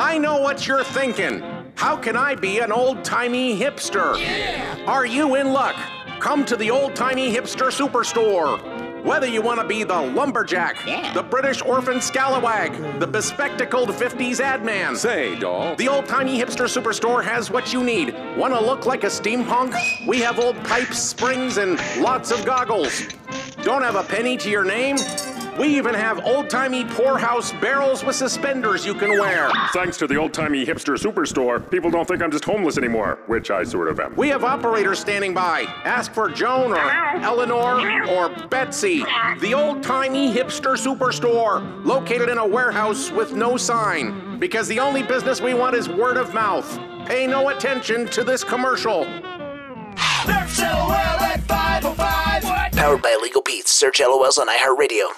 I know what you're thinking. How can I be an old timey hipster? Yeah. Are you in luck? Come to the old timey hipster superstore. Whether you want to be the lumberjack, Yeah. the British orphan scalawag, the bespectacled 50s ad man. Say, doll. The old timey hipster superstore has what you need. Want to look like a steampunk? We have old pipes, springs, and lots of goggles. Don't have a penny to your name? We even have old timey poorhouse barrels with suspenders you can wear. Thanks to the old timey hipster superstore, people don't think I'm just homeless anymore, which I sort of am. We have operators standing by. Ask for Joan or Eleanor or Betsy. The old timey hipster superstore, located in a warehouse with no sign. Because the only business we want is word of mouth. Pay no attention to this commercial. Search LOL at 505. Powered by Legal Beats. Search LOLs on iHeartRadio.